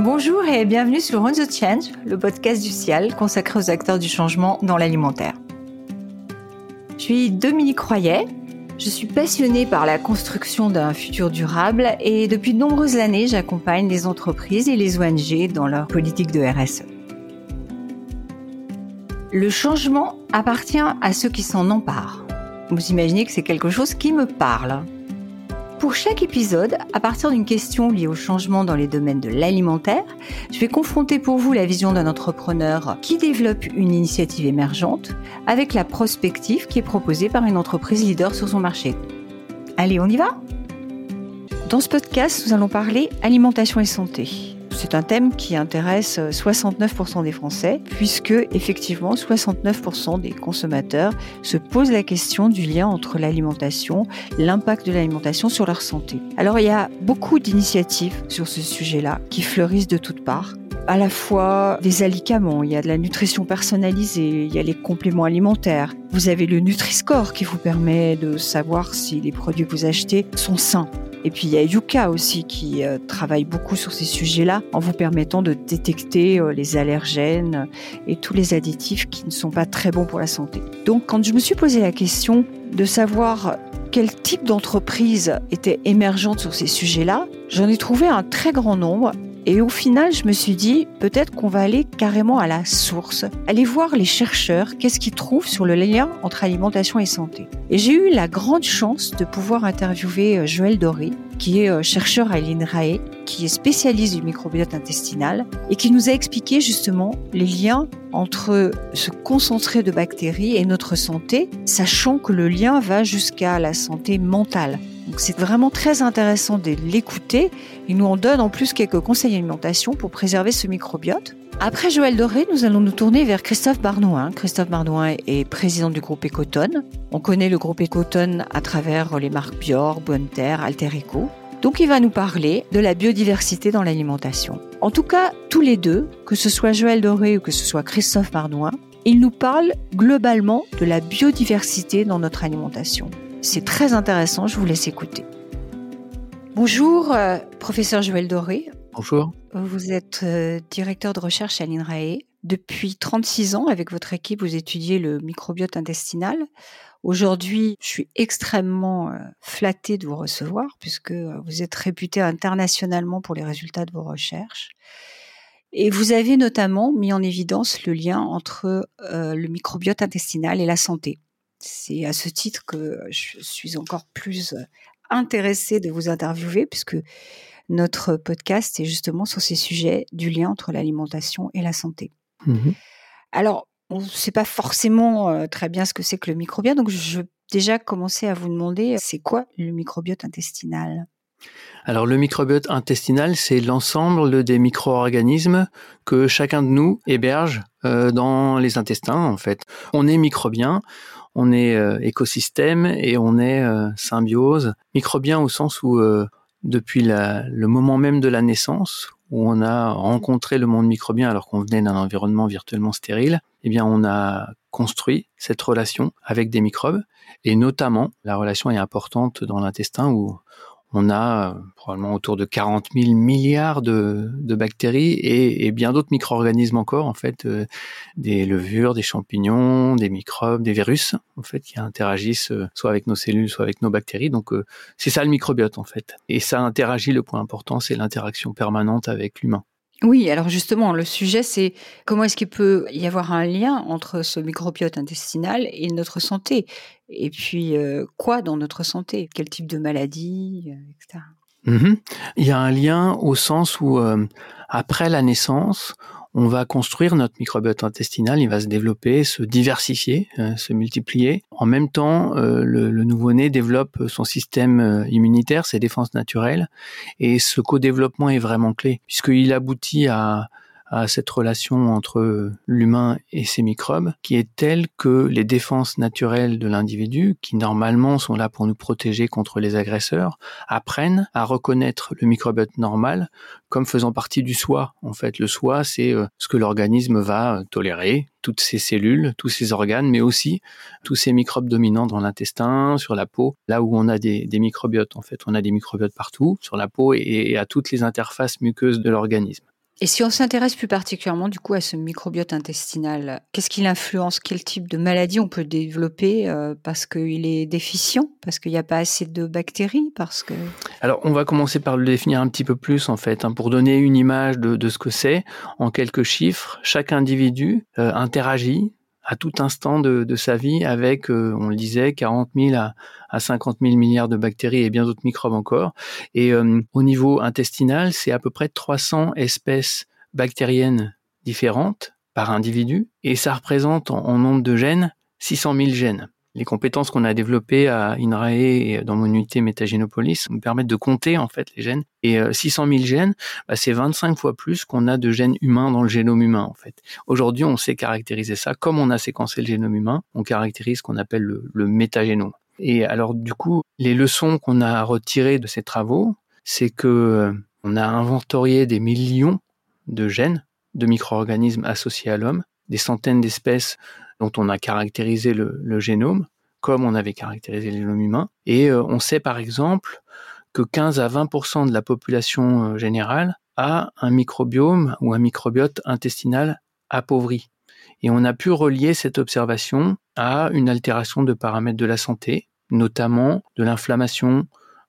Bonjour et bienvenue sur On the Change, le podcast du CIAL consacré aux acteurs du changement dans l'alimentaire. Je suis Dominique Royet, je suis passionnée par la construction d'un futur durable et depuis de nombreuses années, j'accompagne les entreprises et les ONG dans leur politique de RSE. Le changement appartient à ceux qui s'en emparent. Vous imaginez que c'est quelque chose qui me parle. Pour chaque épisode, à partir d'une question liée au changement dans les domaines de l'alimentaire, je vais confronter pour vous la vision d'un entrepreneur qui développe une initiative émergente avec la prospective qui est proposée par une entreprise leader sur son marché. Allez, on y va? Dans ce podcast, nous allons parler alimentation et santé. C'est un thème qui intéresse 69% des Français, puisque effectivement 69% des consommateurs se posent la question du lien entre l'alimentation, l'impact de l'alimentation sur leur santé. Alors il y a beaucoup d'initiatives sur ce sujet-là qui fleurissent de toutes parts à la fois des alicaments, il y a de la nutrition personnalisée, il y a les compléments alimentaires. Vous avez le Nutri-Score qui vous permet de savoir si les produits que vous achetez sont sains. Et puis il y a Yuka aussi qui euh, travaille beaucoup sur ces sujets-là en vous permettant de détecter euh, les allergènes et tous les additifs qui ne sont pas très bons pour la santé. Donc quand je me suis posé la question de savoir quel type d'entreprise était émergente sur ces sujets-là, j'en ai trouvé un très grand nombre et au final, je me suis dit, peut-être qu'on va aller carrément à la source, aller voir les chercheurs, qu'est-ce qu'ils trouvent sur le lien entre alimentation et santé. Et j'ai eu la grande chance de pouvoir interviewer euh, Joël Doré, qui est euh, chercheur à l'INRAE, qui est spécialiste du microbiote intestinal et qui nous a expliqué justement les liens entre ce concentré de bactéries et notre santé, sachant que le lien va jusqu'à la santé mentale. Donc c'est vraiment très intéressant de l'écouter. Il nous en donne en plus quelques conseils d'alimentation pour préserver ce microbiote. Après Joël Doré, nous allons nous tourner vers Christophe Barnouin. Christophe Barnouin est président du groupe Ecotone. On connaît le groupe Ecotone à travers les marques Bior, Bonne Terre, Alterico. Donc il va nous parler de la biodiversité dans l'alimentation. En tout cas, tous les deux, que ce soit Joël Doré ou que ce soit Christophe Barnouin, ils nous parlent globalement de la biodiversité dans notre alimentation. C'est très intéressant, je vous laisse écouter. Bonjour, euh, professeur Joël Doré. Bonjour. Vous êtes euh, directeur de recherche à l'INRAE. Depuis 36 ans, avec votre équipe, vous étudiez le microbiote intestinal. Aujourd'hui, je suis extrêmement euh, flattée de vous recevoir puisque vous êtes réputé internationalement pour les résultats de vos recherches. Et vous avez notamment mis en évidence le lien entre le microbiote intestinal et la santé. C'est à ce titre que je suis encore plus euh, intéressée de vous interviewer puisque notre podcast est justement sur ces sujets du lien entre l'alimentation et la santé. Mmh Alors, on ne sait pas forcément euh, très bien ce que c'est que le microbiote, donc je vais déjà commencer à vous demander, c'est quoi le microbiote intestinal? Alors le microbiote intestinal, c'est l'ensemble des micro-organismes que chacun de nous héberge euh, dans les intestins en fait. On est microbien, on est euh, écosystème et on est euh, symbiose. Microbien au sens où depuis le moment même de la naissance, où on a rencontré le monde microbien alors qu'on venait d'un environnement virtuellement stérile, eh on a construit cette relation avec des microbes. Et notamment la relation est importante dans l'intestin où on a euh, probablement autour de 40 000 milliards de, bactéries et, bien d'autres micro-organismes encore, en fait, euh, des levures, des champignons, des microbes, des virus, en fait, qui interagissent euh, soit avec nos cellules, soit avec nos bactéries. Donc, c'est ça le microbiote, en fait. Et ça interagit, le point important, c'est l'interaction permanente avec l'humain. Oui, alors justement, le sujet, c'est comment est-ce qu'il peut y avoir un lien entre ce microbiote intestinal et notre santé? Et puis, euh, quoi dans notre santé? Quel type de maladie, euh, etc. Mmh Il y a un lien au sens où, euh, après la naissance, on va construire notre microbiote intestinal, il va se développer, se diversifier, euh, se multiplier. En même temps, euh, le, le nouveau-né développe son système euh, immunitaire, ses défenses naturelles, et ce co-développement est vraiment clé, puisqu'il aboutit à à cette relation entre l'humain et ses microbes, qui est telle que les défenses naturelles de l'individu, qui normalement sont là pour nous protéger contre les agresseurs, apprennent à reconnaître le microbiote normal comme faisant partie du soi. En fait, le soi, c'est euh, ce que l'organisme va tolérer, toutes ses cellules, tous ses organes, mais aussi tous ces microbes dominants dans l'intestin, sur la peau, là où on a des, microbiotes. En fait, on a des microbiotes partout, sur la peau et à toutes les interfaces muqueuses de l'organisme. Et si on s'intéresse plus particulièrement du coup à ce microbiote intestinal, qu'est-ce qui l'influence Quel type de maladie on peut développer euh, parce qu'il est déficient, parce qu'il n'y a pas assez de bactéries, parce que Alors on va commencer par le définir un petit peu plus en fait, hein, pour donner une image de, ce que c'est. En quelques chiffres. Chaque individu euh, interagit à tout instant de, sa vie avec, euh, on le disait, 40 000 à, à 50 000 milliards de bactéries et bien d'autres microbes encore. Et euh, au niveau intestinal, c'est à peu près 300 espèces bactériennes différentes par individu et ça représente en nombre de gènes 600 000 gènes les compétences qu'on a développées à INRAE et dans mon unité Métagénopolis nous permettent de compter en fait les gènes. Et 600 euh, 000 gènes, bah, c'est 25 fois plus qu'on a de gènes humains dans le génome humain en fait. Aujourd'hui, on sait caractériser ça. Comme on a séquencé le génome humain, on caractérise ce qu'on appelle le, le métagénome. Et alors du coup, les leçons qu'on a retirées de ces travaux, c'est que euh, on a inventorié des millions de gènes de micro-organismes associés à l'homme, des centaines d'espèces dont on a caractérisé le, génome, comme on avait caractérisé le génome humain. Et euh, on sait par exemple que 15 à 20% de la population euh, générale a un microbiome ou un microbiote intestinal appauvri. Et on a pu relier cette observation à une altération de paramètres de la santé, notamment de l'inflammation,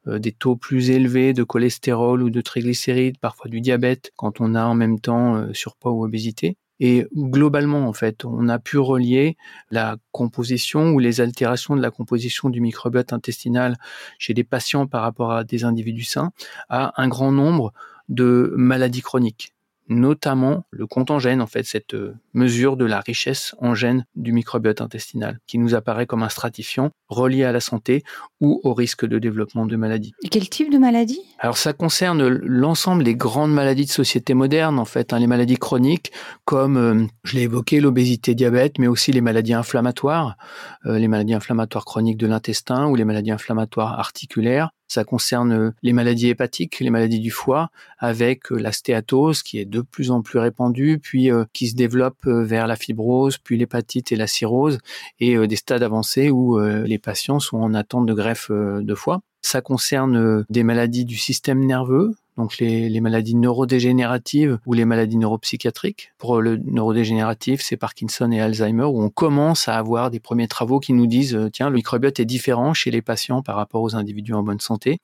euh, des taux plus élevés de cholestérol ou de triglycérides, parfois du diabète, quand on a en même temps surpoids ou obésité. Et globalement, en fait, on a pu relier la composition ou les altérations de la composition du microbiote intestinal chez des patients par rapport à des individus sains à un grand nombre de maladies chroniques notamment le compte en gène, en fait, cette euh, mesure de la richesse en gènes du microbiote intestinal, qui nous apparaît comme un stratifiant relié à la santé ou au risque de développement de maladies. Et quel type de maladie? Alors ça concerne l'ensemble des grandes maladies de société moderne, en fait, hein, les maladies chroniques, comme, euh, je l'ai évoqué, l'obésité, diabète, mais aussi les maladies inflammatoires, euh, les maladies inflammatoires chroniques de l'intestin ou les maladies inflammatoires articulaires, ça concerne euh, les maladies hépatiques, les maladies du foie, avec euh, la stéatose qui est de plus en plus répandue, puis euh, qui se développe vers la fibrose, puis l'hépatite et la cirrhose, et des stades avancés où les patients sont en attente de greffe de foie. Ça concerne des maladies du système nerveux, donc les, maladies neurodégénératives ou les maladies neuropsychiatriques. Pour le neurodégénératif, c'est Parkinson et Alzheimer, où on commence à avoir des premiers travaux qui nous disent, euh, tiens, le microbiote est différent chez les patients par rapport aux individus en bonne santé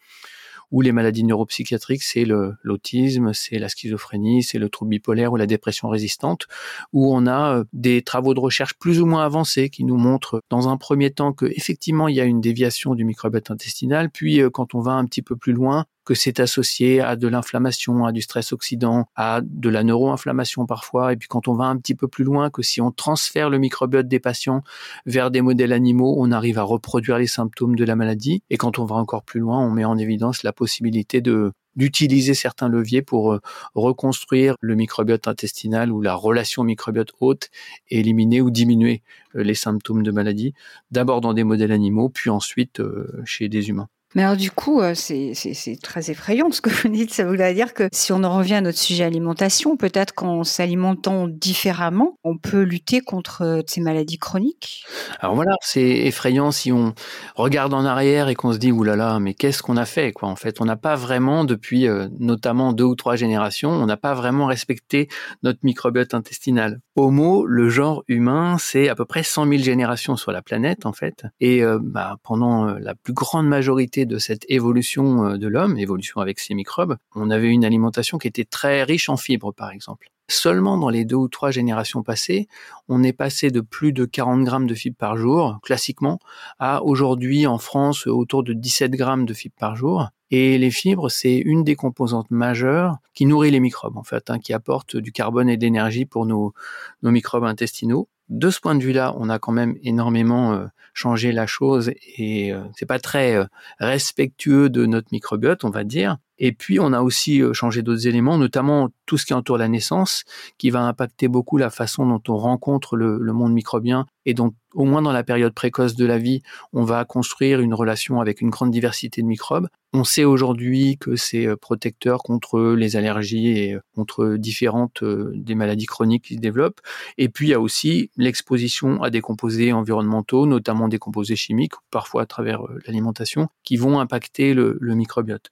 ou les maladies neuropsychiatriques, c'est l'autisme, c'est la schizophrénie, c'est le trouble bipolaire ou la dépression résistante, où on a euh, des travaux de recherche plus ou moins avancés qui nous montrent dans un premier temps que effectivement il y a une déviation du microbiote intestinal, puis euh, quand on va un petit peu plus loin, que c'est associé à de l'inflammation, à du stress oxydant, à de la neuroinflammation parfois. Et puis quand on va un petit peu plus loin, que si on transfère le microbiote des patients vers des modèles animaux, on arrive à reproduire les symptômes de la maladie. Et quand on va encore plus loin, on met en évidence la possibilité de d'utiliser certains leviers pour euh, reconstruire le microbiote intestinal ou la relation microbiote hôte et éliminer ou diminuer euh, les symptômes de maladie, d'abord dans des modèles animaux, puis ensuite euh, chez des humains. Mais alors du coup, euh, c'est très effrayant ce que vous dites. Ça voudrait dire que si on en revient à notre sujet alimentation, peut-être qu'en s'alimentant différemment, on peut lutter contre euh, ces maladies chroniques. Alors voilà, c'est effrayant si on regarde en arrière et qu'on se dit oulala, mais qu'est-ce qu'on a fait En fait, on n'a pas vraiment depuis euh, notamment deux ou trois générations, on n'a pas vraiment respecté notre microbiote intestinal. Homo, le genre humain, c'est à peu près 100 000 générations sur la planète en fait, et bah, pendant la plus grande majorité de cette évolution euh, de l'homme, évolution avec ses microbes, on avait une alimentation qui était très riche en fibres, par exemple. Seulement dans les deux ou trois générations passées, on est passé de plus de 40 grammes de fibres par jour, classiquement, à aujourd'hui en France autour de 17 grammes de fibres par jour. Et les fibres, c'est une des composantes majeures qui nourrit les microbes, en fait, hein, qui apporte du carbone et de l'énergie pour nos, nos microbes intestinaux de ce point de vue-là, on a quand même énormément euh, changé la chose et euh, c'est pas très euh, respectueux de notre microbiote, on va dire. Et puis, on a aussi changé d'autres éléments, notamment tout ce qui entoure la naissance, qui va impacter beaucoup la façon dont on rencontre le, monde microbien et dont, au moins dans la période précoce de la vie, on va construire une relation avec une grande diversité de microbes. On sait aujourd'hui que c'est euh, protecteur contre les allergies et euh, contre différentes euh, des maladies chroniques qui se développent. Et puis il y a aussi l'exposition à des composés environnementaux, notamment des composés chimiques, parfois à travers l'alimentation, qui vont impacter le microbiote.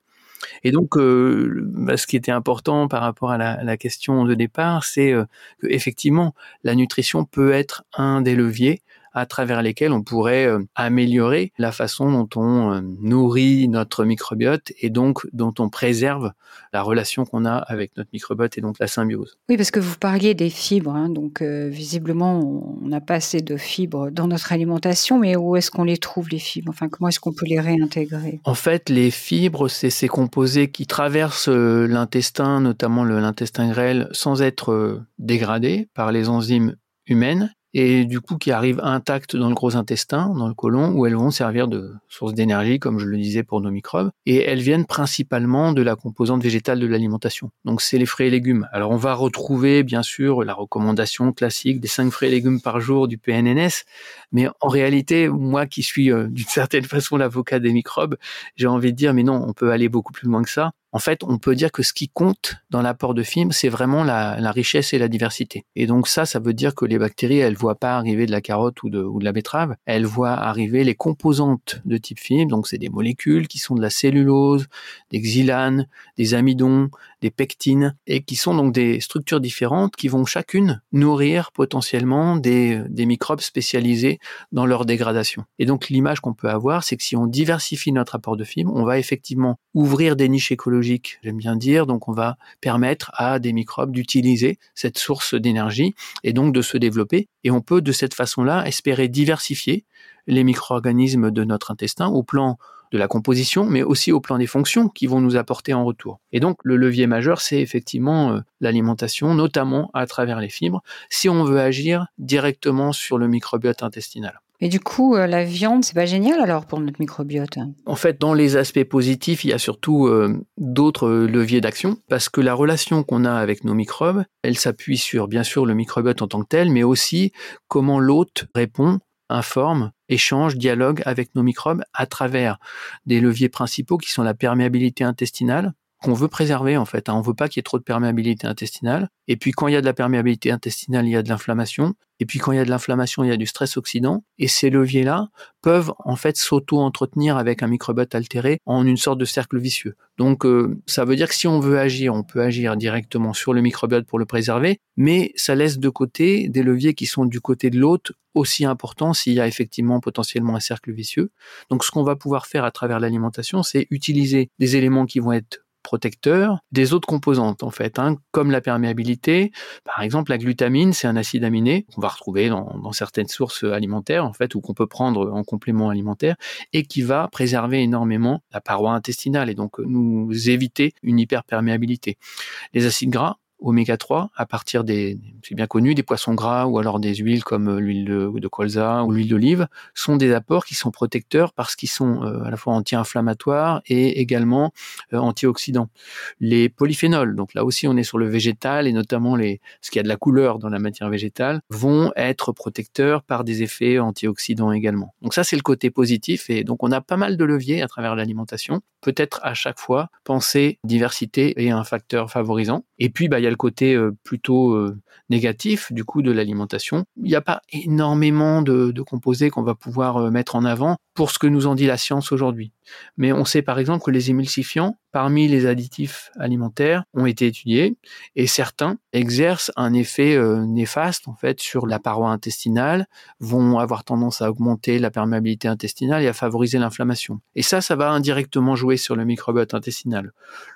Et donc, euh, ce qui était important par rapport à la, la question de départ, c'est euh, que effectivement, la nutrition peut être un des leviers à travers lesquels on pourrait euh, améliorer la façon dont on euh, nourrit notre microbiote et donc dont on préserve la relation qu'on a avec notre microbiote et donc la symbiose. Oui, parce que vous parliez des fibres, hein, donc euh, visiblement on n'a pas assez de fibres dans notre alimentation, mais où est-ce qu'on les trouve les fibres? Enfin, comment est-ce qu'on peut les réintégrer? En fait, les fibres, c'est ces composés qui traversent l'intestin, notamment l'intestin grêle, sans être dégradés par les enzymes humaines et du coup qui arrivent intactes dans le gros intestin, dans le côlon, où elles vont servir de source d'énergie, comme je le disais pour nos microbes, et elles viennent principalement de la composante végétale de l'alimentation. Donc c'est les fruits et légumes. Alors on va retrouver bien sûr la recommandation classique des 5 fruits et légumes par jour du PNNS, mais en réalité, moi qui suis euh, d'une certaine façon l'avocat des microbes, j'ai envie de dire mais non, on peut aller beaucoup plus loin que ça en fait, on peut dire que ce qui compte dans l'apport de fibres, c'est vraiment la, richesse et la diversité. Et donc ça, ça veut dire que les bactéries, elles voient pas arriver de la carotte ou de, la betterave, elles voient arriver les composantes de type fibre. Donc c'est des molécules qui sont de la cellulose, des xylanes, des amidons, des pectines, et qui sont donc des structures différentes qui vont chacune nourrir potentiellement des, microbes spécialisés dans leur dégradation. Et donc l'image qu'on peut avoir, c'est que si on diversifie notre apport de fibres, on va effectivement ouvrir des niches écologiques j'aime bien dire. Donc, on va permettre à des microbes d'utiliser cette source d'énergie et donc de se développer. Et on peut de cette façon-là espérer diversifier les micro-organismes de notre intestin au plan de la composition, mais aussi au plan des fonctions qui vont nous apporter en retour. Et donc le levier majeur, c'est effectivement euh, l'alimentation, notamment à travers les fibres, si on veut agir directement sur le microbiote intestinal. Et du coup, euh, la viande, c'est pas génial alors pour notre microbiote? En fait, dans les aspects positifs, il y a surtout euh, d'autres leviers d'action, parce que la relation qu'on a avec nos microbes, elle s'appuie sur, bien sûr, le microbiote en tant que tel, mais aussi comment l'hôte répond, informe, échange, dialogue avec nos microbes à travers des leviers principaux qui sont la perméabilité intestinale, qu'on veut préserver en fait. Hein. On veut pas qu'il y ait trop de perméabilité intestinale. Et puis quand il y a de la perméabilité intestinale, il y a de l'inflammation. Et puis quand il y a de l'inflammation, il y a du stress oxydant. Et ces leviers-là peuvent en fait s'auto-entretenir avec un microbiote altéré en une sorte de cercle vicieux. Donc euh, ça veut dire que si on veut agir, on peut agir directement sur le microbiote pour le préserver, mais ça laisse de côté des leviers qui sont du côté de l'hôte aussi importants s'il y a effectivement potentiellement un cercle vicieux. Donc ce qu'on va pouvoir faire à travers l'alimentation, c'est utiliser des éléments qui vont être protecteur des autres composantes en fait, hein, comme la perméabilité. Par exemple, la glutamine, c'est un acide aminé qu'on va retrouver dans, dans, certaines sources alimentaires en fait, ou qu'on peut prendre en complément alimentaire, et qui va préserver énormément la paroi intestinale et donc nous éviter une hyperperméabilité. Les acides gras, oméga 3 à partir des, c'est bien connu, des poissons gras ou alors des huiles comme euh, l'huile de, colza ou l'huile d'olive sont des apports qui sont protecteurs parce qu'ils sont euh, à la fois anti-inflammatoires et également euh, antioxydants. Les polyphénols, donc là aussi on est sur le végétal et notamment les, ce qui a de la couleur dans la matière végétale, vont être protecteurs par des effets antioxydants également. Donc ça c'est le côté positif et donc on a pas mal de leviers à travers l'alimentation. Peut-être à chaque fois penser diversité et un facteur favorisant. Et puis bah, il y a côté euh, plutôt euh, négatif du coup de l'alimentation. Il n'y a pas énormément de, de composés qu'on va pouvoir euh, mettre en avant pour ce que nous en dit la science aujourd'hui. Mais on sait par exemple que les émulsifiants, parmi les additifs alimentaires, ont été étudiés et certains exercent un effet néfaste en fait sur la paroi intestinale, vont avoir tendance à augmenter la perméabilité intestinale et à favoriser l'inflammation. Et ça, ça va indirectement jouer sur le microbiote intestinal.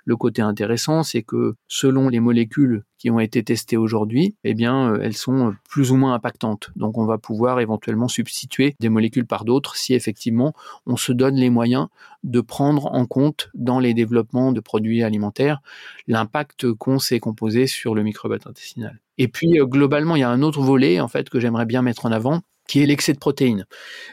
Le côté intéressant, c'est que selon les molécules qui ont été testées aujourd'hui, eh bien, euh, elles sont plus ou moins impactantes. Donc, on va pouvoir éventuellement substituer des molécules par d'autres si effectivement on se donne les moyens de prendre en compte dans les développements de produits alimentaires l'impact qu'ont ces composés sur le microbiote intestinal. Et puis, euh, globalement, il y a un autre volet, en fait, que j'aimerais bien mettre en avant, qui est l'excès de protéines,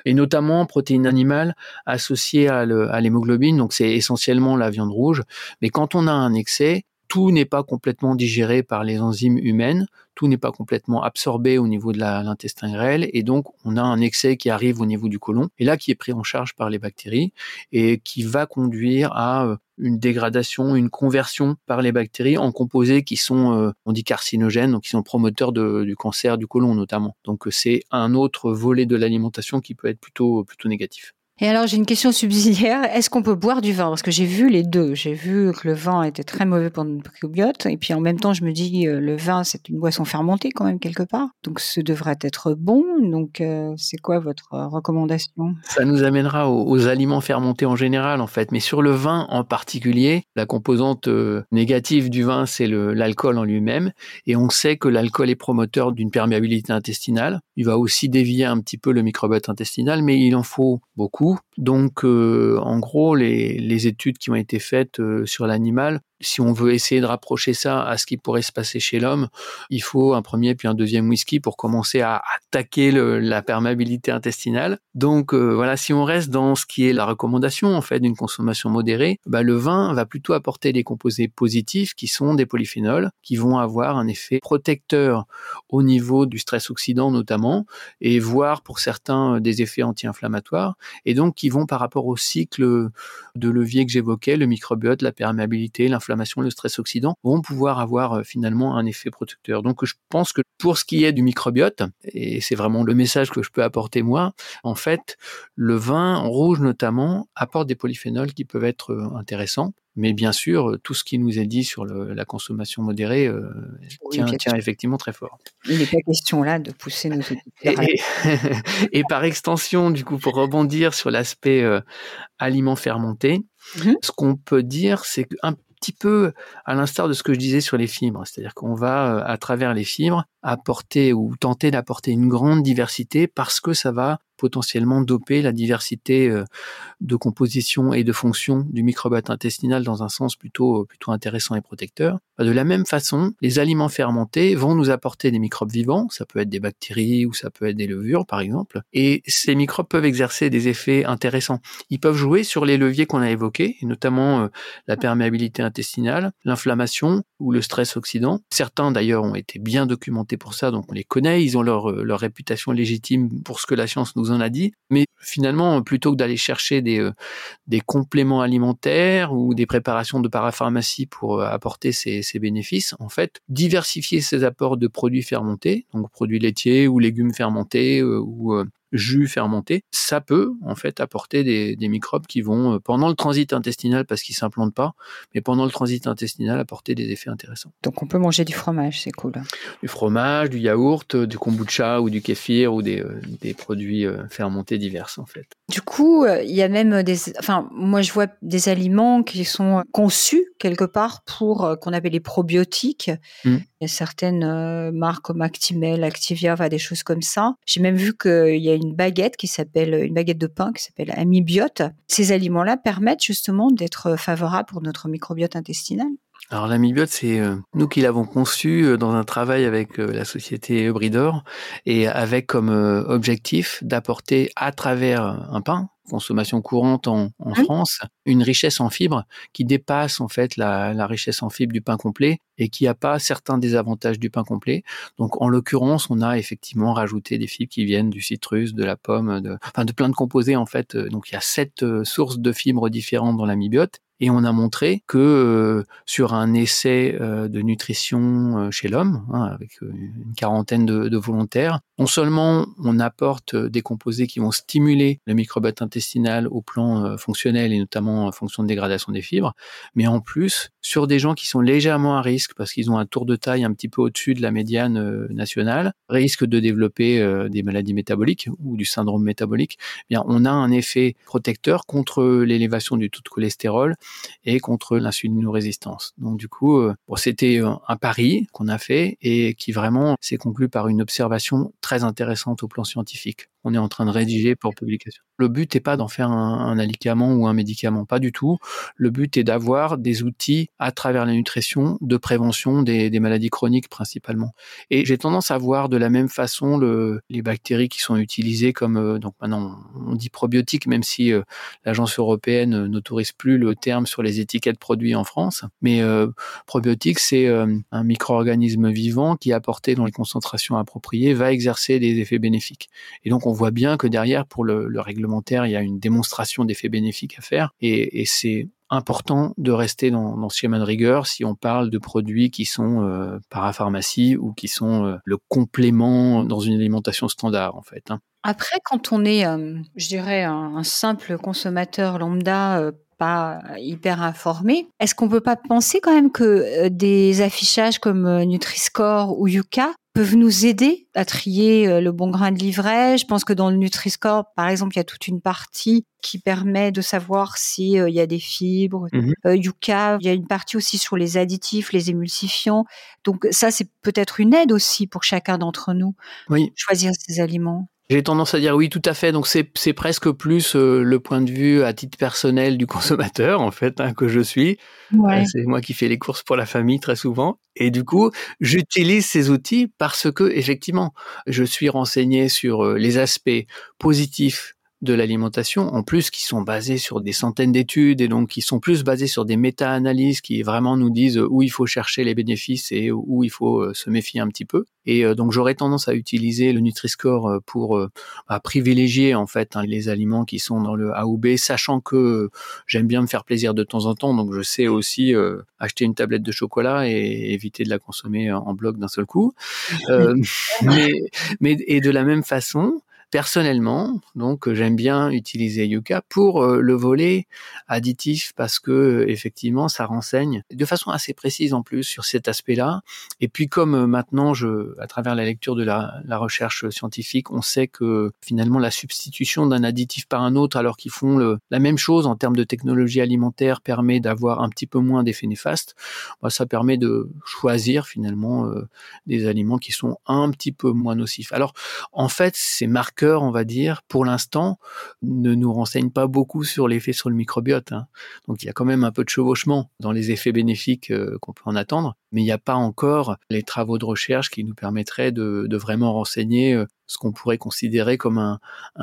et notamment protéines animales associées à l'hémoglobine, donc c'est essentiellement la viande rouge, mais quand on a un excès, tout n'est pas complètement digéré par les enzymes humaines, tout n'est pas complètement absorbé au niveau de l'intestin grêle, et donc on a un excès qui arrive au niveau du côlon, et là qui est pris en charge par les bactéries, et qui va conduire à euh, une dégradation, une conversion par les bactéries en composés qui sont, euh, on dit carcinogènes, donc qui sont promoteurs du cancer du côlon notamment. Donc c'est un autre volet de l'alimentation qui peut être plutôt, plutôt négatif. Et alors j'ai une question subsidiaire. Est-ce qu'on peut boire du vin? Parce que j'ai vu les deux. J'ai vu que le vin était très mauvais pour notre microbiote. Et puis en même temps, je me dis, euh, le vin, c'est une boisson fermentée quand même quelque part. Donc ce devrait être bon. Donc euh, c'est quoi votre recommandation? Ça nous amènera aux, aliments fermentés en général en fait. Mais sur le vin en particulier, la composante euh, négative du vin, c'est l'alcool en lui-même. Et on sait que l'alcool est promoteur d'une perméabilité intestinale. Il va aussi dévier un petit peu le microbiote intestinal, mais il en faut beaucoup donc, euh, en gros, les, études qui ont été faites euh, sur l'animal si on veut essayer de rapprocher ça à ce qui pourrait se passer chez l'homme, il faut un premier puis un deuxième whisky pour commencer à attaquer la perméabilité intestinale. Donc euh, voilà, si on reste dans ce qui est la recommandation en fait d'une consommation modérée, bah, le vin va plutôt apporter des composés positifs qui sont des polyphénols, qui vont avoir un effet protecteur au niveau du stress oxydant notamment, et voire pour certains euh, des effets anti-inflammatoires, et donc qui vont par rapport au cycle de levier que j'évoquais, le microbiote, la perméabilité, l'inflammation le stress oxydant, vont pouvoir avoir euh, finalement un effet protecteur. Donc je pense que pour ce qui est du microbiote, et c'est vraiment le message que je peux apporter moi, en fait, le vin rouge notamment apporte des polyphénols qui peuvent être euh, intéressants. Mais bien sûr, tout ce qui nous est dit sur la consommation modérée euh, tient, effectivement très fort. Il n'est pas question là de pousser nos et, et, par extension, du coup, pour rebondir sur l'aspect aliments fermentés, mmh ce qu'on peut dire, c'est qu'un petit peu à l'instar de ce que je disais sur les fibres, c'est-à-dire qu'on va, euh, à travers les fibres, apporter ou tenter d'apporter une grande diversité parce que ça va potentiellement doper la diversité euh, de composition et de fonction du microbiote intestinal dans un sens plutôt, plutôt intéressant et protecteur. De la même façon, les aliments fermentés vont nous apporter des microbes vivants, ça peut être des bactéries ou ça peut être des levures par exemple, et ces microbes peuvent exercer des effets intéressants. Ils peuvent jouer sur les leviers qu'on a évoqués, notamment euh, la perméabilité intestinale, l'inflammation ou le stress oxydant. Certains d'ailleurs ont été bien documentés pour ça, donc on les connaît, ils ont leur, euh, leur réputation légitime pour ce que la science nous en a dit. Mais finalement, plutôt que d'aller chercher des, euh, compléments alimentaires ou des préparations de parapharmacie pour euh, apporter ces, ces bénéfices, en fait, diversifier ces apports de produits fermentés, donc produits laitiers ou légumes fermentés ou jus fermenté, ça peut en fait apporter des, des microbes qui vont, euh, pendant le transit intestinal, parce qu'ils s'implantent pas, mais pendant le transit intestinal, apporter des effets intéressants. Donc on peut manger du fromage, c'est cool. Du fromage, du yaourt, du kombucha ou du kéfir ou des, euh, des produits euh, fermentés divers en fait. Du coup, il y a même des, enfin moi je vois des aliments qui sont conçus quelque part pour qu'on appelle les probiotiques. Mmh. Il y a certaines marques comme Actimel, Activia, des choses comme ça. J'ai même vu qu'il y a une baguette qui s'appelle une baguette de pain qui s'appelle Amibiote. Ces aliments-là permettent justement d'être favorables pour notre microbiote intestinal. Alors l'amibiote, c'est euh, nous qui l'avons conçu euh, dans un travail avec euh, la société Eubridor et avec comme objectif d'apporter à travers un pain, consommation courante en, en France, une richesse en fibres qui dépasse en fait la, la richesse en fibres du pain complet et qui n'a pas certains des avantages du pain complet. Donc en l'occurrence, on a effectivement rajouté des fibres qui viennent du citrus, de la pomme, de, enfin de plein de composés en fait. Donc il y a sept sources de fibres différentes dans l'amibiote et on a montré que euh, sur un essai euh, de nutrition euh, chez l'homme, hein, avec une quarantaine de, volontaires, non seulement on apporte des composés qui vont stimuler le microbiote intestinal au plan fonctionnel et notamment en fonction de dégradation des fibres, mais en plus sur des gens qui sont légèrement à risque parce qu'ils ont un tour de taille un petit peu au-dessus de la médiane nationale, risque de développer des maladies métaboliques ou du syndrome métabolique, eh bien on a un effet protecteur contre l'élévation du taux de cholestérol et contre l'insulinorésistance. Donc du coup, euh, c'était euh, un pari qu'on a fait et qui vraiment s'est conclu par une observation très intéressante au plan scientifique on est en train de rédiger pour publication. Le but n'est pas d'en faire un, un, ou un médicament, pas du tout. Le but est d'avoir des outils à travers la nutrition de prévention des, maladies chroniques principalement. Et j'ai tendance à voir de la même façon le, les bactéries qui sont utilisées comme euh, donc maintenant on dit probiotiques, même si euh, l'agence européenne n'autorise plus le terme sur les étiquettes produits en France. Mais euh, probiotique, c'est un micro-organisme vivant qui, apporté dans les concentrations appropriées, va exercer des effets bénéfiques. Et donc on voit bien que derrière, pour le, réglementaire, il y a une démonstration d'effets bénéfiques à faire. Et, c'est important de rester dans, ce schéma de rigueur si on parle de produits qui sont euh, parapharmacie ou qui sont euh, le complément dans une alimentation standard en fait. Hein. Après, quand on est, je dirais, un, simple consommateur lambda, pas hyper informé, est-ce qu'on peut pas penser quand même que des affichages comme Nutri-Score ou Yuka peuvent nous aider à trier le bon grain de livret. Je pense que dans le Nutri-Score, par exemple, il y a toute une partie qui permet de savoir s'il y a des fibres. Mmh Yuka, il y a une partie aussi sur les additifs, les émulsifiants. Donc ça, c'est peut-être une aide aussi pour chacun d'entre nous. Oui. Choisir ses aliments. J'ai tendance à dire oui, tout à fait. Donc c'est presque plus euh, le point de vue à titre personnel du consommateur en fait hein, que je suis. Euh, c'est moi qui fais les courses pour la famille très souvent. Et du coup, j'utilise ces outils parce que effectivement, je suis renseigné sur euh, les aspects positifs de l'alimentation, en plus qui sont basés sur des centaines d'études et donc qui sont plus basés sur des méta-analyses qui vraiment nous disent où il faut chercher les bénéfices et où il faut euh, se méfier un petit peu. Et euh, donc j'aurais tendance à utiliser le Nutri-Score euh, pour à privilégier en fait hein, les aliments qui sont dans le A ou B, sachant que j'aime bien me faire plaisir de temps en temps, donc je sais aussi acheter une tablette de chocolat et éviter de la consommer en bloc d'un seul coup. mais, mais et de la même façon, Personnellement, donc j'aime bien utiliser Yuka pour euh, le volet additif parce que euh, effectivement ça renseigne de façon assez précise en plus sur cet aspect-là. Et puis comme euh, maintenant, je, à travers la lecture de la, la recherche scientifique, on sait que finalement la substitution d'un additif par un autre alors qu'ils font le, la même chose en termes de technologie alimentaire permet d'avoir un petit peu moins d'effets néfastes. Bah, ça permet de choisir finalement des aliments qui sont un petit peu moins nocifs. Alors en fait, c'est on va dire, pour l'instant, ne nous renseigne pas beaucoup sur l'effet sur le microbiote. Hein. Donc il y a quand même un peu de chevauchement dans les effets bénéfiques euh, qu'on peut en attendre, mais il n'y a pas encore les travaux de recherche qui nous permettraient de, vraiment renseigner euh, ce qu'on pourrait considérer comme un,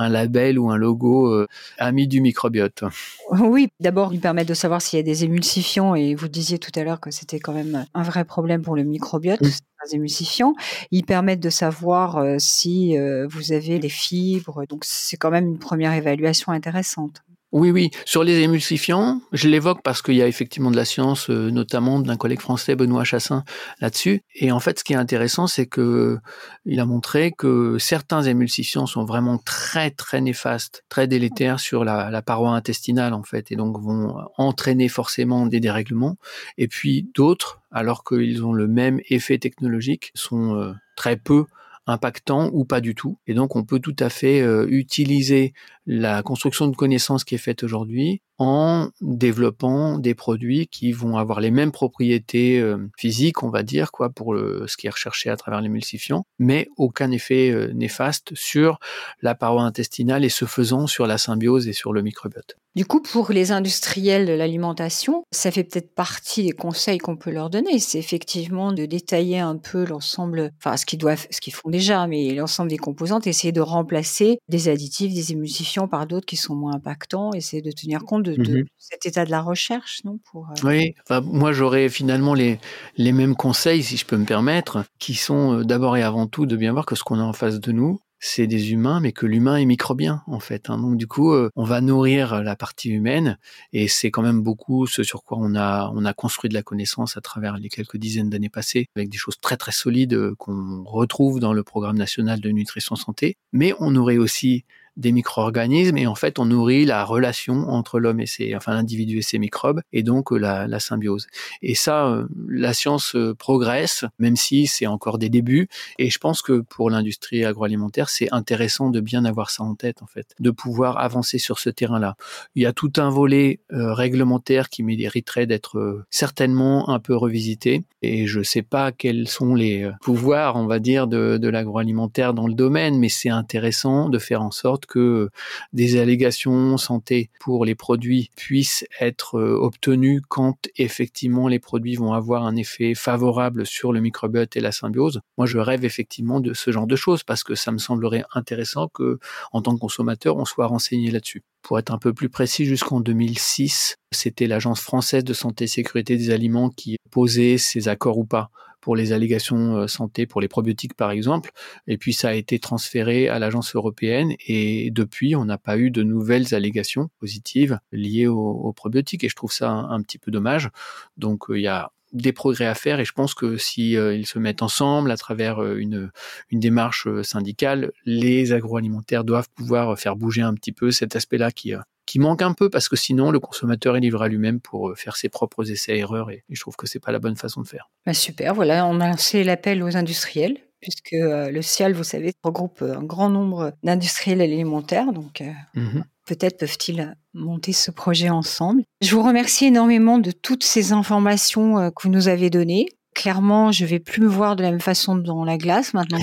label ou un logo euh, ami du microbiote. Oui, d'abord, il permet de savoir s'il y a des émulsifiants, et vous disiez tout à l'heure que c'était quand même un vrai problème pour le microbiote. Les émulsifiants, ils permettent de savoir euh, si vous avez des fibres, donc c'est quand même une première évaluation intéressante. Oui, oui. Sur les émulsifiants, je l'évoque parce qu'il y a effectivement de la science, euh, notamment d'un collègue français, Benoît Chassin, là-dessus. Et en fait, ce qui est intéressant, c'est que il a montré que certains émulsifiants sont vraiment très, très néfastes, très délétères sur la, paroi intestinale, en fait, et donc vont entraîner forcément des dérèglements. Et puis d'autres, alors qu'ils ont le même effet technologique, sont euh, très peu impactant ou pas du tout. Et donc on peut tout à fait euh, utiliser la construction de connaissances qui est faite aujourd'hui en développant des produits qui vont avoir les mêmes propriétés euh, physiques, on va dire, quoi, pour le, ce qui est recherché à travers l'émulsifiant, mais aucun effet euh, néfaste sur la paroi intestinale et ce faisant sur la symbiose et sur le microbiote. Du coup, pour les industriels de l'alimentation, ça fait peut-être partie des conseils qu'on peut leur donner. C'est effectivement de détailler un peu l'ensemble, enfin ce qu'ils doivent, ce qu'ils font déjà, mais l'ensemble des composantes, essayer de remplacer des additifs, des émulsifiants par d'autres qui sont moins impactants, essayer de tenir compte de, mmh cet état de la recherche, non pour, euh, Oui, moi j'aurais finalement les, les mêmes conseils, si je peux me permettre, qui sont euh, d'abord et avant tout de bien voir que ce qu'on a en face de nous, c'est des humains, mais que l'humain est microbien en fait. Hein. Donc du coup, euh, on va nourrir la partie humaine, et c'est quand même beaucoup ce sur quoi on a on a construit de la connaissance à travers les quelques dizaines d'années passées, avec des choses très très solides euh, qu'on retrouve dans le programme national de nutrition santé. Mais on aurait aussi des micro-organismes et en fait on nourrit la relation entre l'homme et ses, enfin l'individu et ses microbes et donc euh, la, la symbiose. Et ça, euh, la science euh, progresse, même si c'est encore des débuts. Et je pense que pour l'industrie agroalimentaire, c'est intéressant de bien avoir ça en tête en fait, de pouvoir avancer sur ce terrain-là. Il y a tout un volet réglementaire qui mériterait d'être certainement un peu revisité. Et je sais pas quels sont les pouvoirs, on va dire, de, de l'agroalimentaire dans le domaine, mais c'est intéressant de faire en sorte que des allégations santé pour les produits puissent être euh, obtenues quand effectivement les produits vont avoir un effet favorable sur le microbiote et la symbiose. Moi, je rêve effectivement de ce genre de choses parce que ça me semblerait intéressant que, en tant que consommateur, on soit renseigné là-dessus. Pour être un peu plus précis, jusqu'en 2006, c'était l'Agence française de santé et sécurité des aliments qui posait ces accords ou pas pour les allégations santé, pour les probiotiques par exemple. Et puis ça a été transféré à l'agence européenne et depuis on n'a pas eu de nouvelles allégations positives liées aux, probiotiques et je trouve ça un, petit peu dommage. Donc il y a des progrès à faire et je pense que si euh, ils se mettent ensemble à travers euh, une, démarche euh, syndicale, les agroalimentaires doivent pouvoir faire bouger un petit peu cet aspect-là qui qui manque un peu parce que sinon le consommateur est livré à lui-même pour faire ses propres essais erreurs et, je trouve que c'est pas la bonne façon de faire. Bah super, voilà, on a lancé l'appel aux industriels puisque le CIAL, vous savez, regroupe un grand nombre d'industriels alimentaires, donc mmh peut-être peuvent-ils monter ce projet ensemble. Je vous remercie énormément de toutes ces informations euh, que vous nous avez données. Clairement, je vais plus me voir de la même façon dans la glace maintenant.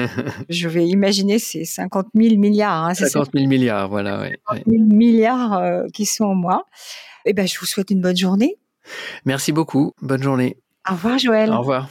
je vais imaginer ces 50 000 milliards. Hein, 50 000 milliards, voilà. Ouais, 50 000 milliards euh, qui sont en moi. Eh ben, je vous souhaite une bonne journée. Merci beaucoup. Bonne journée. Au revoir, Joël. Au revoir.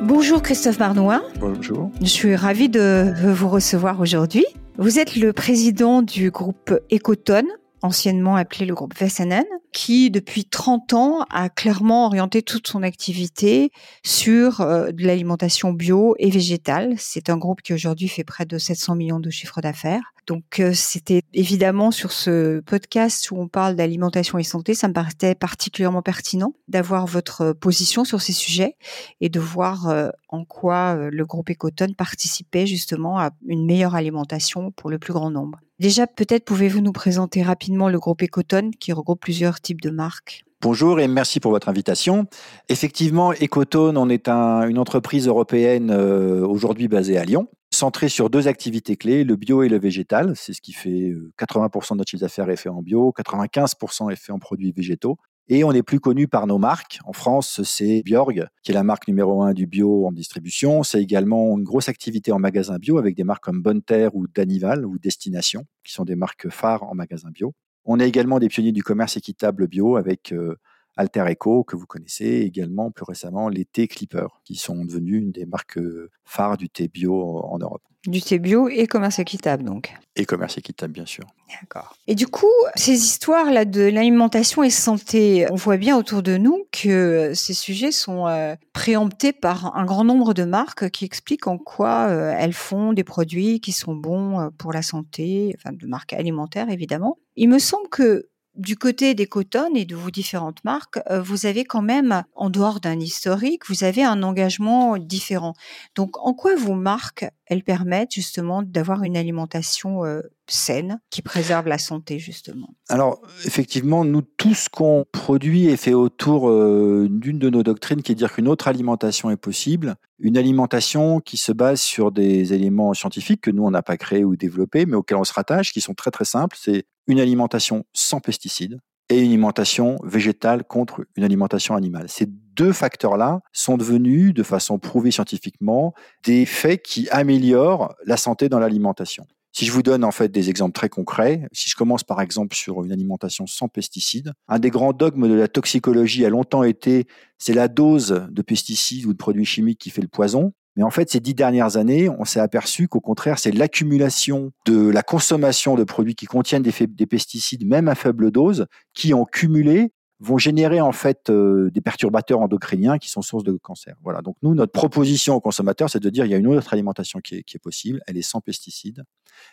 Bonjour Christophe Marnois. Bonjour. Je suis ravie de vous recevoir aujourd'hui. Vous êtes le président du groupe Ecotone, anciennement appelé le groupe VSNN, qui depuis 30 ans a clairement orienté toute son activité sur euh, de l'alimentation bio et végétale. C'est un groupe qui aujourd'hui fait près de 700 millions de chiffres d'affaires. Donc euh, c'était évidemment sur ce podcast où on parle d'alimentation et santé, ça me paraissait particulièrement pertinent d'avoir votre position sur ces sujets et de voir euh, en quoi euh, le groupe Ecotone participait justement à une meilleure alimentation pour le plus grand nombre. Déjà, peut-être pouvez-vous nous présenter rapidement le groupe Ecotone qui regroupe plusieurs types de marques? Bonjour et merci pour votre invitation. Effectivement, Ecotone, on est une entreprise européenne aujourd'hui basée à Lyon centré sur deux activités clés, le bio et le végétal. C'est ce qui fait 80% de notre chiffre d'affaires est fait en bio, 95% est fait en produits végétaux. Et on est plus connu par nos marques. En France, c'est Bjorg, qui est la marque numéro un du bio en distribution. C'est également une grosse activité en magasin bio avec des marques comme Bonne Terre ou Danival ou Destination, qui sont des marques phares en magasin bio. On est également des pionniers du commerce équitable bio avec Alter Eco, que vous connaissez, également plus récemment les thé Clipper, qui sont devenus une des marques euh, phares du thé bio en Europe. Du thé bio et commerce équitable, donc. Et commerce équitable, bien sûr. D'accord. Et du coup, ces histoires-là de l'alimentation et santé, on voit bien autour de nous que ces sujets sont euh, préemptés par un grand nombre de marques qui expliquent en quoi euh, elles font des produits qui sont bons pour la santé, enfin de marques alimentaires évidemment. Il me semble que du côté des cotonnes et de vos différentes marques, euh, vous avez quand même, en dehors d'un historique, vous avez un engagement différent. Donc, en quoi vos marques, elles permettent justement d'avoir une alimentation euh, saine qui préserve la santé, justement? Alors, effectivement, nous, tout ce qu'on produit est fait autour euh, d'une de nos doctrines qui est de dire qu'une autre alimentation est possible. Une alimentation qui se base sur des éléments scientifiques que nous, on n'a pas créés ou développés, mais auxquels on se rattache, qui sont très très simples. C'est une alimentation sans pesticides et une alimentation végétale contre une alimentation animale. Ces deux facteurs-là sont devenus, de façon prouvée scientifiquement, des faits qui améliorent la santé dans l'alimentation. Si je vous donne en fait des exemples très concrets, si je commence par exemple sur une alimentation sans pesticides, un des grands dogmes de la toxicologie a longtemps été c'est la dose de pesticides ou de produits chimiques qui fait le poison. Mais en fait, ces dix dernières années, on s'est aperçu qu'au contraire, c'est l'accumulation de la consommation de produits qui contiennent des, pesticides, même à faible dose, qui ont cumulé vont générer en fait euh, des perturbateurs endocriniens qui sont source de cancer. Voilà. Donc nous, notre proposition aux consommateurs, c'est de dire il y a une autre alimentation qui est, qui est possible, elle est sans pesticides.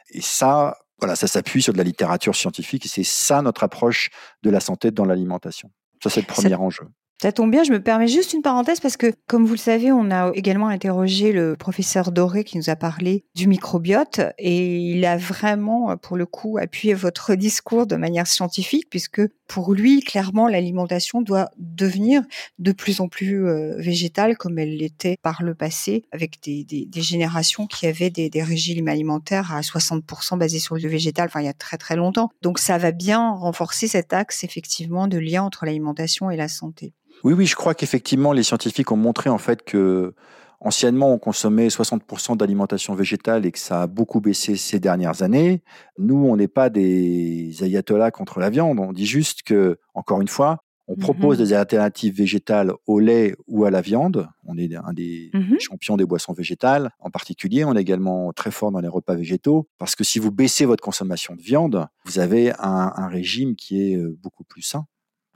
Et ça, voilà, ça s'appuie sur de la littérature scientifique et c'est ça notre approche de la santé dans l'alimentation. Ça, c'est le premier enjeu. Ça tombe bien, je me permets juste une parenthèse parce que, comme vous le savez, on a également interrogé le professeur Doré qui nous a parlé du microbiote et il a vraiment, pour le coup, appuyé votre discours de manière scientifique puisque pour lui, clairement, l'alimentation doit devenir de plus en plus euh, végétale comme elle l'était par le passé avec des, générations qui avaient des, des, régimes alimentaires à 60% basés sur le végétal, enfin il y a très très longtemps. Donc ça va bien renforcer cet axe effectivement de lien entre l'alimentation et la santé. Oui, oui, je crois qu'effectivement, les scientifiques ont montré en fait que anciennement, on consommait 60% d'alimentation végétale et que ça a beaucoup baissé ces dernières années. Nous, on n'est pas des ayatollahs contre la viande. On dit juste que, encore une fois, on mmh propose des alternatives végétales au lait ou à la viande. On est un des mmh champions des boissons végétales. En particulier, on est également très fort dans les repas végétaux parce que si vous baissez votre consommation de viande, vous avez un régime qui est euh, beaucoup plus sain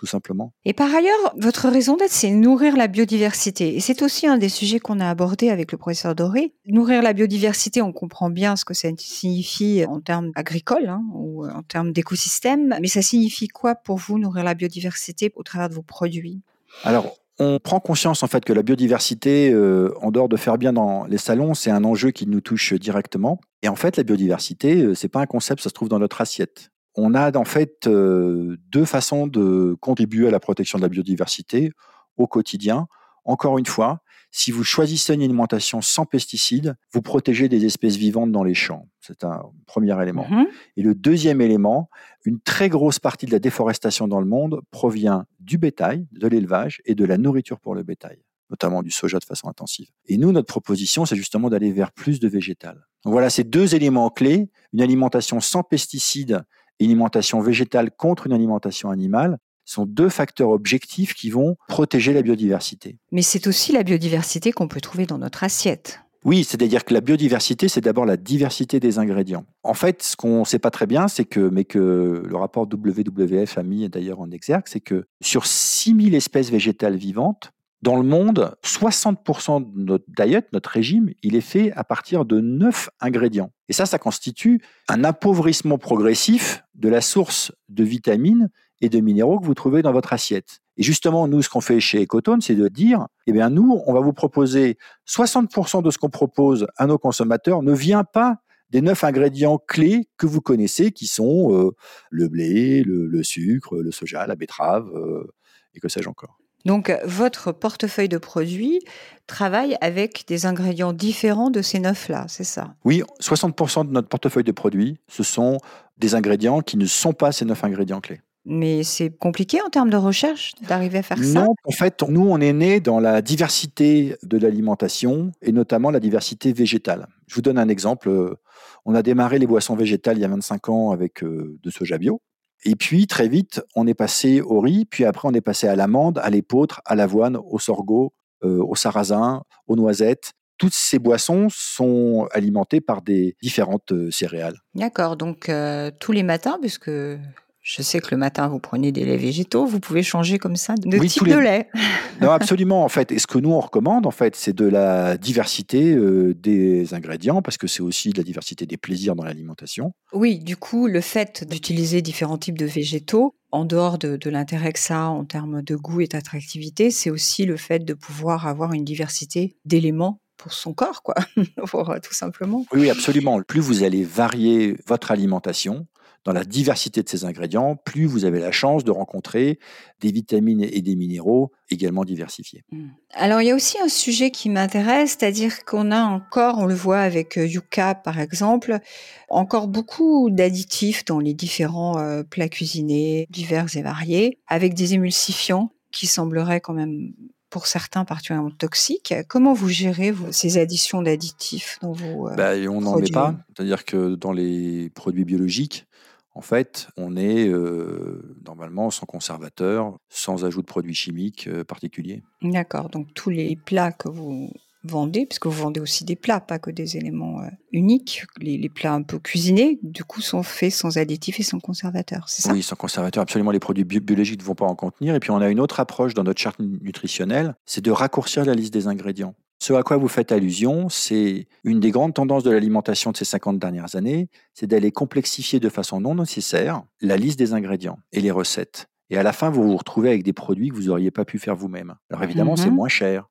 tout simplement. Et par ailleurs, votre raison d'être, c'est nourrir la biodiversité. Et c'est aussi un des sujets qu'on a abordé avec le professeur Doré. Nourrir la biodiversité, on comprend bien ce que ça signifie en termes agricoles hein, ou en termes d'écosystème. Mais ça signifie quoi pour vous, nourrir la biodiversité au travers de vos produits? Alors, on prend conscience en fait que la biodiversité, euh, en dehors de faire bien dans les salons, c'est un enjeu qui nous touche directement. Et en fait, la biodiversité, euh, c'est pas un concept, ça se trouve dans notre assiette. On a en fait euh, deux façons de contribuer à la protection de la biodiversité au quotidien. Encore une fois, si vous choisissez une alimentation sans pesticides, vous protégez des espèces vivantes dans les champs. C'est un premier élément. Mhm. Et le deuxième élément, une très grosse partie de la déforestation dans le monde provient du bétail, de l'élevage et de la nourriture pour le bétail, notamment du soja de façon intensive. Et nous, notre proposition, c'est justement d'aller vers plus de végétal. Donc voilà, ces deux éléments clés, une alimentation sans pesticides une alimentation végétale contre une alimentation animale, sont deux facteurs objectifs qui vont protéger la biodiversité. Mais c'est aussi la biodiversité qu'on peut trouver dans notre assiette. Oui, c'est-à-dire que la biodiversité, c'est d'abord la diversité des ingrédients. En fait, ce qu'on ne sait pas très bien, c'est que, mais que le rapport WWF a mis d'ailleurs en exergue, c'est que sur 6000 espèces végétales vivantes, dans le monde, 60% de notre diet, notre régime, il est fait à partir de 9 ingrédients. Et ça, ça constitue un appauvrissement progressif de la source de vitamines et de minéraux que vous trouvez dans votre assiette. Et justement, nous, ce qu'on fait chez Ecotone, c'est de dire, eh bien, nous, on va vous proposer 60% de ce qu'on propose à nos consommateurs ne vient pas des neuf ingrédients clés que vous connaissez, qui sont euh, le blé, le, sucre, le soja, la betterave, euh, et que sais-je encore. Donc, votre portefeuille de produits travaille avec des ingrédients différents de ces neuf-là, c'est ça? Oui, 60% de notre portefeuille de produits, ce sont des ingrédients qui ne sont pas ces neuf ingrédients clés. Mais c'est compliqué en termes de recherche d'arriver à faire ça? Non, en fait, nous, on est né dans la diversité de l'alimentation et notamment la diversité végétale. Je vous donne un exemple. On a démarré les boissons végétales il y a 25 ans avec euh, de soja bio. Et puis, très vite, on est passé au riz, puis après, on est passé à l'amande, à l'épeautre, à l'avoine, au sorgho, euh, au sarrasin, aux noisettes. Toutes ces boissons sont alimentées par des différentes euh, céréales. D'accord, donc tous les matins, puisque je sais que le matin, vous prenez des laits végétaux. Vous pouvez changer comme ça de type de lait. non, absolument. En fait, et ce que nous on recommande, en fait, c'est de la diversité euh, des ingrédients, parce que c'est aussi de la diversité des plaisirs dans l'alimentation. Oui, du coup, le fait d'utiliser différents types de végétaux, en dehors de, de l'intérêt que ça a en termes de goût et d'attractivité, c'est aussi le fait de pouvoir avoir une diversité d'éléments pour son corps, quoi, pour, tout simplement. Oui, absolument. Plus vous allez varier votre alimentation, dans la diversité de ces ingrédients, plus vous avez la chance de rencontrer des vitamines et des minéraux également diversifiés. Mmh. Alors il y a aussi un sujet qui m'intéresse, c'est-à-dire qu'on a encore, on le voit avec euh, Yuka par exemple, encore beaucoup d'additifs dans les différents euh, plats cuisinés divers et variés, avec des émulsifiants qui sembleraient quand même pour certains particulièrement toxiques. Comment vous gérez ces additions d'additifs dans vos euh, bah, On n'en met pas. C'est-à-dire que dans les produits biologiques, en fait, on est euh, normalement sans conservateur, sans ajout de produits chimiques euh, particuliers. D'accord, donc tous les plats que vous vendez, puisque vous vendez aussi des plats, pas que des éléments euh, uniques, les, plats un peu cuisinés, du coup, sont faits sans additifs et sans conservateur, c'est ça? Oui, sans conservateur, absolument. Les produits biologiques ne vont pas en contenir. Et puis, on a une autre approche dans notre charte nutritionnelle, c'est de raccourcir la liste des ingrédients. Ce à quoi vous faites allusion, c'est une des grandes tendances de l'alimentation de ces 50 dernières années, c'est d'aller complexifier de façon non nécessaire la liste des ingrédients et les recettes. Et à la fin, vous vous retrouvez avec des produits que vous n'auriez pas pu faire vous-même. Alors évidemment, c'est mhm. moins cher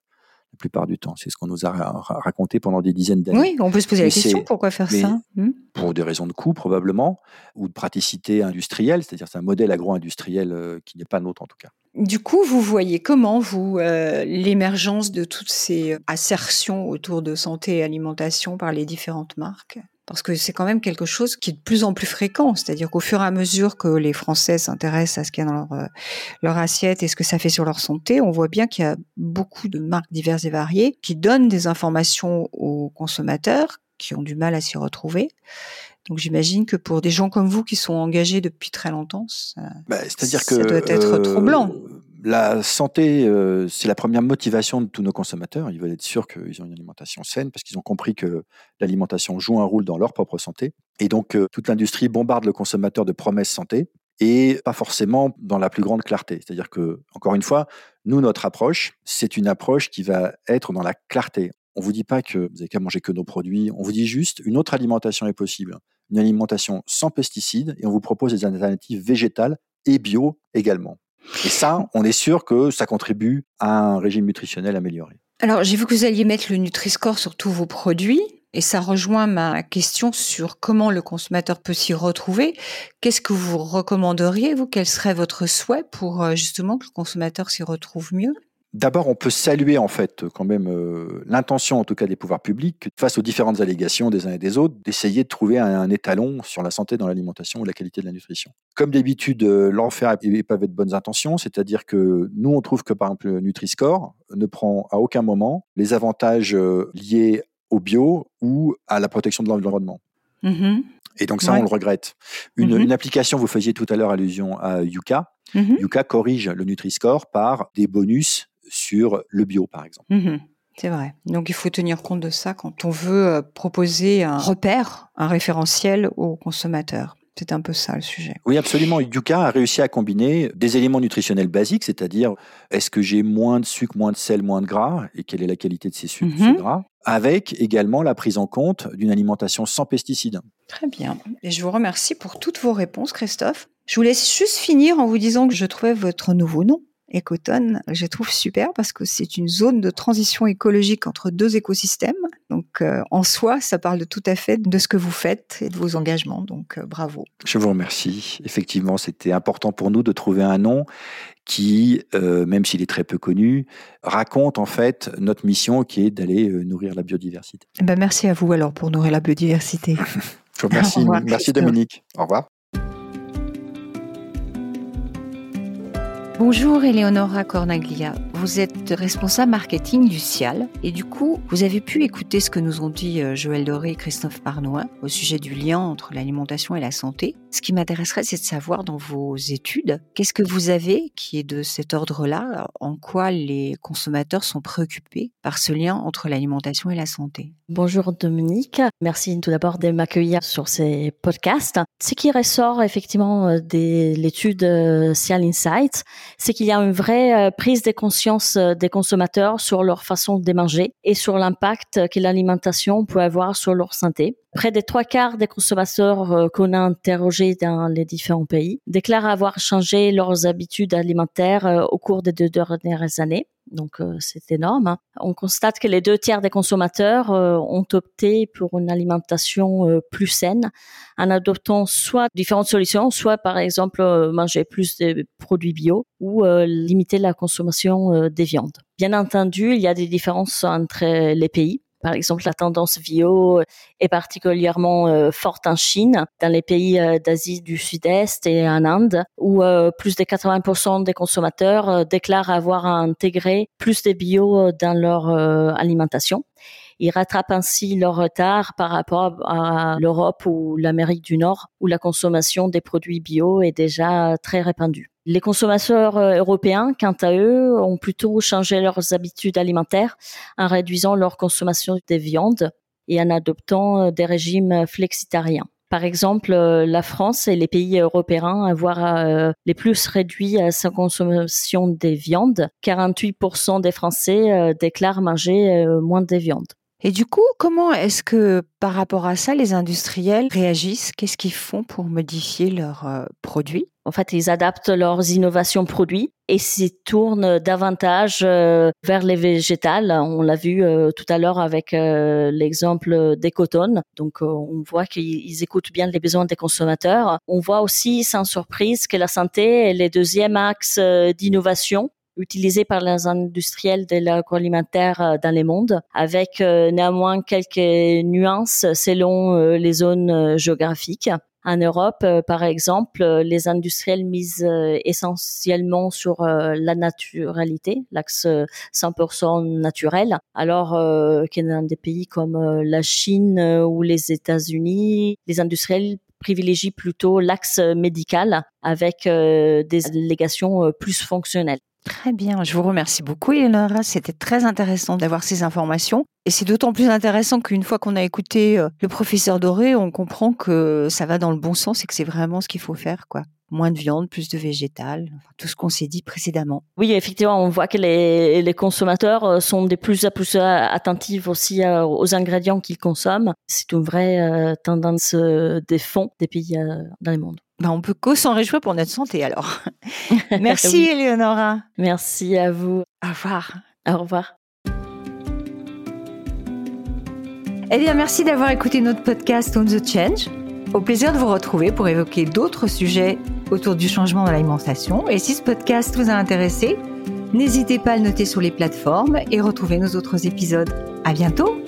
la plupart du temps. C'est ce qu'on nous a raconté pendant des dizaines d'années. Oui, on peut se poser la question, pourquoi faire ça? Hmm Pour des raisons de coût probablement, ou de praticité industrielle, c'est-à-dire c'est un modèle agro-industriel euh, qui n'est pas nôtre en tout cas. Du coup, vous voyez comment, vous, euh, l'émergence de toutes ces assertions autour de santé et alimentation par les différentes marques? Parce que c'est quand même quelque chose qui est de plus en plus fréquent. C'est-à-dire qu'au fur et à mesure que les Français s'intéressent à ce qu'il y a dans leur, euh, leur, assiette et ce que ça fait sur leur santé, on voit bien qu'il y a beaucoup de marques diverses et variées qui donnent des informations aux consommateurs qui ont du mal à s'y retrouver. Donc j'imagine que pour des gens comme vous qui sont engagés depuis très longtemps, ça, bah, c'est-à-dire que, doit être troublant. Euh, la santé, euh, c'est la première motivation de tous nos consommateurs. Ils veulent être sûrs qu'ils ont une alimentation saine parce qu'ils ont compris que l'alimentation joue un rôle dans leur propre santé. Et donc, euh, toute l'industrie bombarde le consommateur de promesses santé. et pas forcément dans la plus grande clarté. C'est-à-dire que, encore une fois, nous, notre approche, c'est une approche qui va être dans la clarté. On vous dit pas que vous avez qu'à manger que nos produits. On vous dit juste une autre alimentation est possible. Une alimentation sans pesticides et on vous propose des alternatives végétales et bio également. Et ça, on est sûr que ça contribue à un régime nutritionnel amélioré. Alors, j'ai vu que vous alliez mettre le Nutri-Score sur tous vos produits. Et ça rejoint ma question sur comment le consommateur peut s'y retrouver. Qu'est-ce que vous recommanderiez, vous? Quel serait votre souhait pour euh, justement que le consommateur s'y retrouve mieux? D'abord, on peut saluer en fait quand même euh, l'intention, en tout cas des pouvoirs publics, face aux différentes allégations des uns et des autres, d'essayer de trouver un, étalon sur la santé dans l'alimentation ou la qualité de la nutrition. Comme d'habitude, euh, l'enfer est pavé de bonnes intentions, c'est-à-dire que nous, on trouve que par exemple Nutri-Score ne prend à aucun moment les avantages liés au bio ou à la protection de l'environnement. Mm-hmm. Et donc ça, on le regrette. Une, mm-hmm. une, application, vous faisiez tout à l'heure allusion à Yuka. Mm-hmm. Yuka corrige le Nutri-Score par des bonus sur le bio, par exemple. C'est vrai. Donc il faut tenir compte de ça quand on veut euh, proposer un repère, un référentiel aux consommateurs. C'est un peu ça le sujet. Oui, absolument. Yuka a réussi à combiner des éléments nutritionnels basiques, c'est-à-dire est-ce que j'ai moins de sucre, moins de sel, moins de gras, et quelle est la qualité de ces sucres, ces gras, avec également la prise en compte d'une alimentation sans pesticides. Très bien. Et je vous remercie pour toutes vos réponses, Christophe. Je vous laisse juste finir en vous disant que je trouvais votre nouveau nom, Ecotone, je trouve super parce que c'est une zone de transition écologique entre deux écosystèmes. Donc euh, en soi, ça parle tout à fait de ce que vous faites et de vos engagements. Donc euh, bravo. Je vous remercie. Effectivement, c'était important pour nous de trouver un nom qui, euh, même s'il est très peu connu, raconte en fait notre mission qui est d'aller nourrir la biodiversité. Eh ben merci à vous alors pour nourrir la biodiversité. Je vous remercie. Merci Dominique. Au revoir. Bonjour Eleonora Cornaglia, vous êtes responsable marketing du CIAL et du coup vous avez pu écouter ce que nous ont dit euh, Joël Doré et Christophe Parnois au sujet du lien entre l'alimentation et la santé. Ce qui m'intéresserait c'est de savoir dans vos études qu'est-ce que vous avez qui est de cet ordre-là, en quoi les consommateurs sont préoccupés par ce lien entre l'alimentation et la santé? Bonjour Dominique, merci tout d'abord de m'accueillir sur ces podcasts. Ce qui ressort effectivement euh, de l'étude euh, CIAL Insights, c'est qu'il y a une vraie prise de conscience euh, des consommateurs sur leur façon de manger et sur l'impact que l'alimentation peut avoir sur leur santé. Près des trois quarts des consommateurs euh, qu'on a interrogés dans les différents pays déclarent avoir changé leurs habitudes alimentaires au cours des deux dernières années. Donc c'est énorme. Hein. On constate que les deux tiers des consommateurs ont opté pour une alimentation plus saine en adoptant soit différentes solutions, soit par exemple manger plus de produits bio ou limiter la consommation des viandes. Bien entendu, il y a des différences entre les pays. Par exemple, la tendance bio est particulièrement euh, forte en Chine, dans les pays euh, d'Asie du Sud-Est et en Inde, où euh, plus de 80% des consommateurs déclarent avoir intégré plus de bio dans leur alimentation. Ils rattrapent ainsi leur retard par rapport à l'Europe ou l'Amérique du Nord, où la consommation des produits bio est déjà très répandue. Les consommateurs euh, européens, quant à eux, ont plutôt changé leurs habitudes alimentaires en réduisant leur consommation des viandes et en adoptant euh, des régimes flexitariens. Par exemple, euh, la France et les pays européens avoir les plus réduits à sa consommation des viandes. 48% des Français déclarent manger moins de viande. Et du coup, comment est-ce que par rapport à ça, les industriels réagissent? Qu'est-ce qu'ils font pour modifier leurs produits? En fait, ils adaptent leurs innovations produits et s'y tournent davantage euh, vers les végétales. On l'a vu euh, tout à l'heure avec euh, l'exemple des coton. Donc, on voit qu'ils écoutent bien les besoins des consommateurs. On voit aussi, sans surprise, que la santé est le deuxième axe d'innovation utilisé par les industriels de l'agroalimentaire dans le monde, avec néanmoins quelques nuances selon les zones géographiques. En Europe, euh, par exemple, euh, les industriels misent euh, essentiellement sur la naturalité, l'axe 100% naturel, alors que dans des pays comme la Chine ou les États-Unis, les industriels privilégient plutôt l'axe médical avec des allégations plus fonctionnelles. Très bien, je vous remercie beaucoup Eleonora, c'était très intéressant d'avoir ces informations. Et c'est d'autant plus intéressant qu'une fois qu'on a écouté euh, le professeur Doré, on comprend que ça va dans le bon sens et que c'est vraiment ce qu'il faut faire. quoi. moins de viande, plus de végétal, tout ce qu'on s'est dit précédemment. Oui, effectivement, on voit que les, les consommateurs euh, sont de plus en plus euh, attentifs aussi aux ingrédients qu'ils consomment. C'est une vraie tendance des fonds des pays dans le monde. Ben, on peut qu'au s'en réjouir pour notre santé alors. Merci Eleonora. Merci à vous. Au revoir. Au revoir. Eh bien, merci d'avoir écouté notre podcast On the Change. Au plaisir de vous retrouver pour évoquer d'autres sujets autour du changement dans l'alimentation. Et si ce podcast vous a intéressé, n'hésitez pas à le noter sur les plateformes et retrouver nos autres épisodes. À bientôt!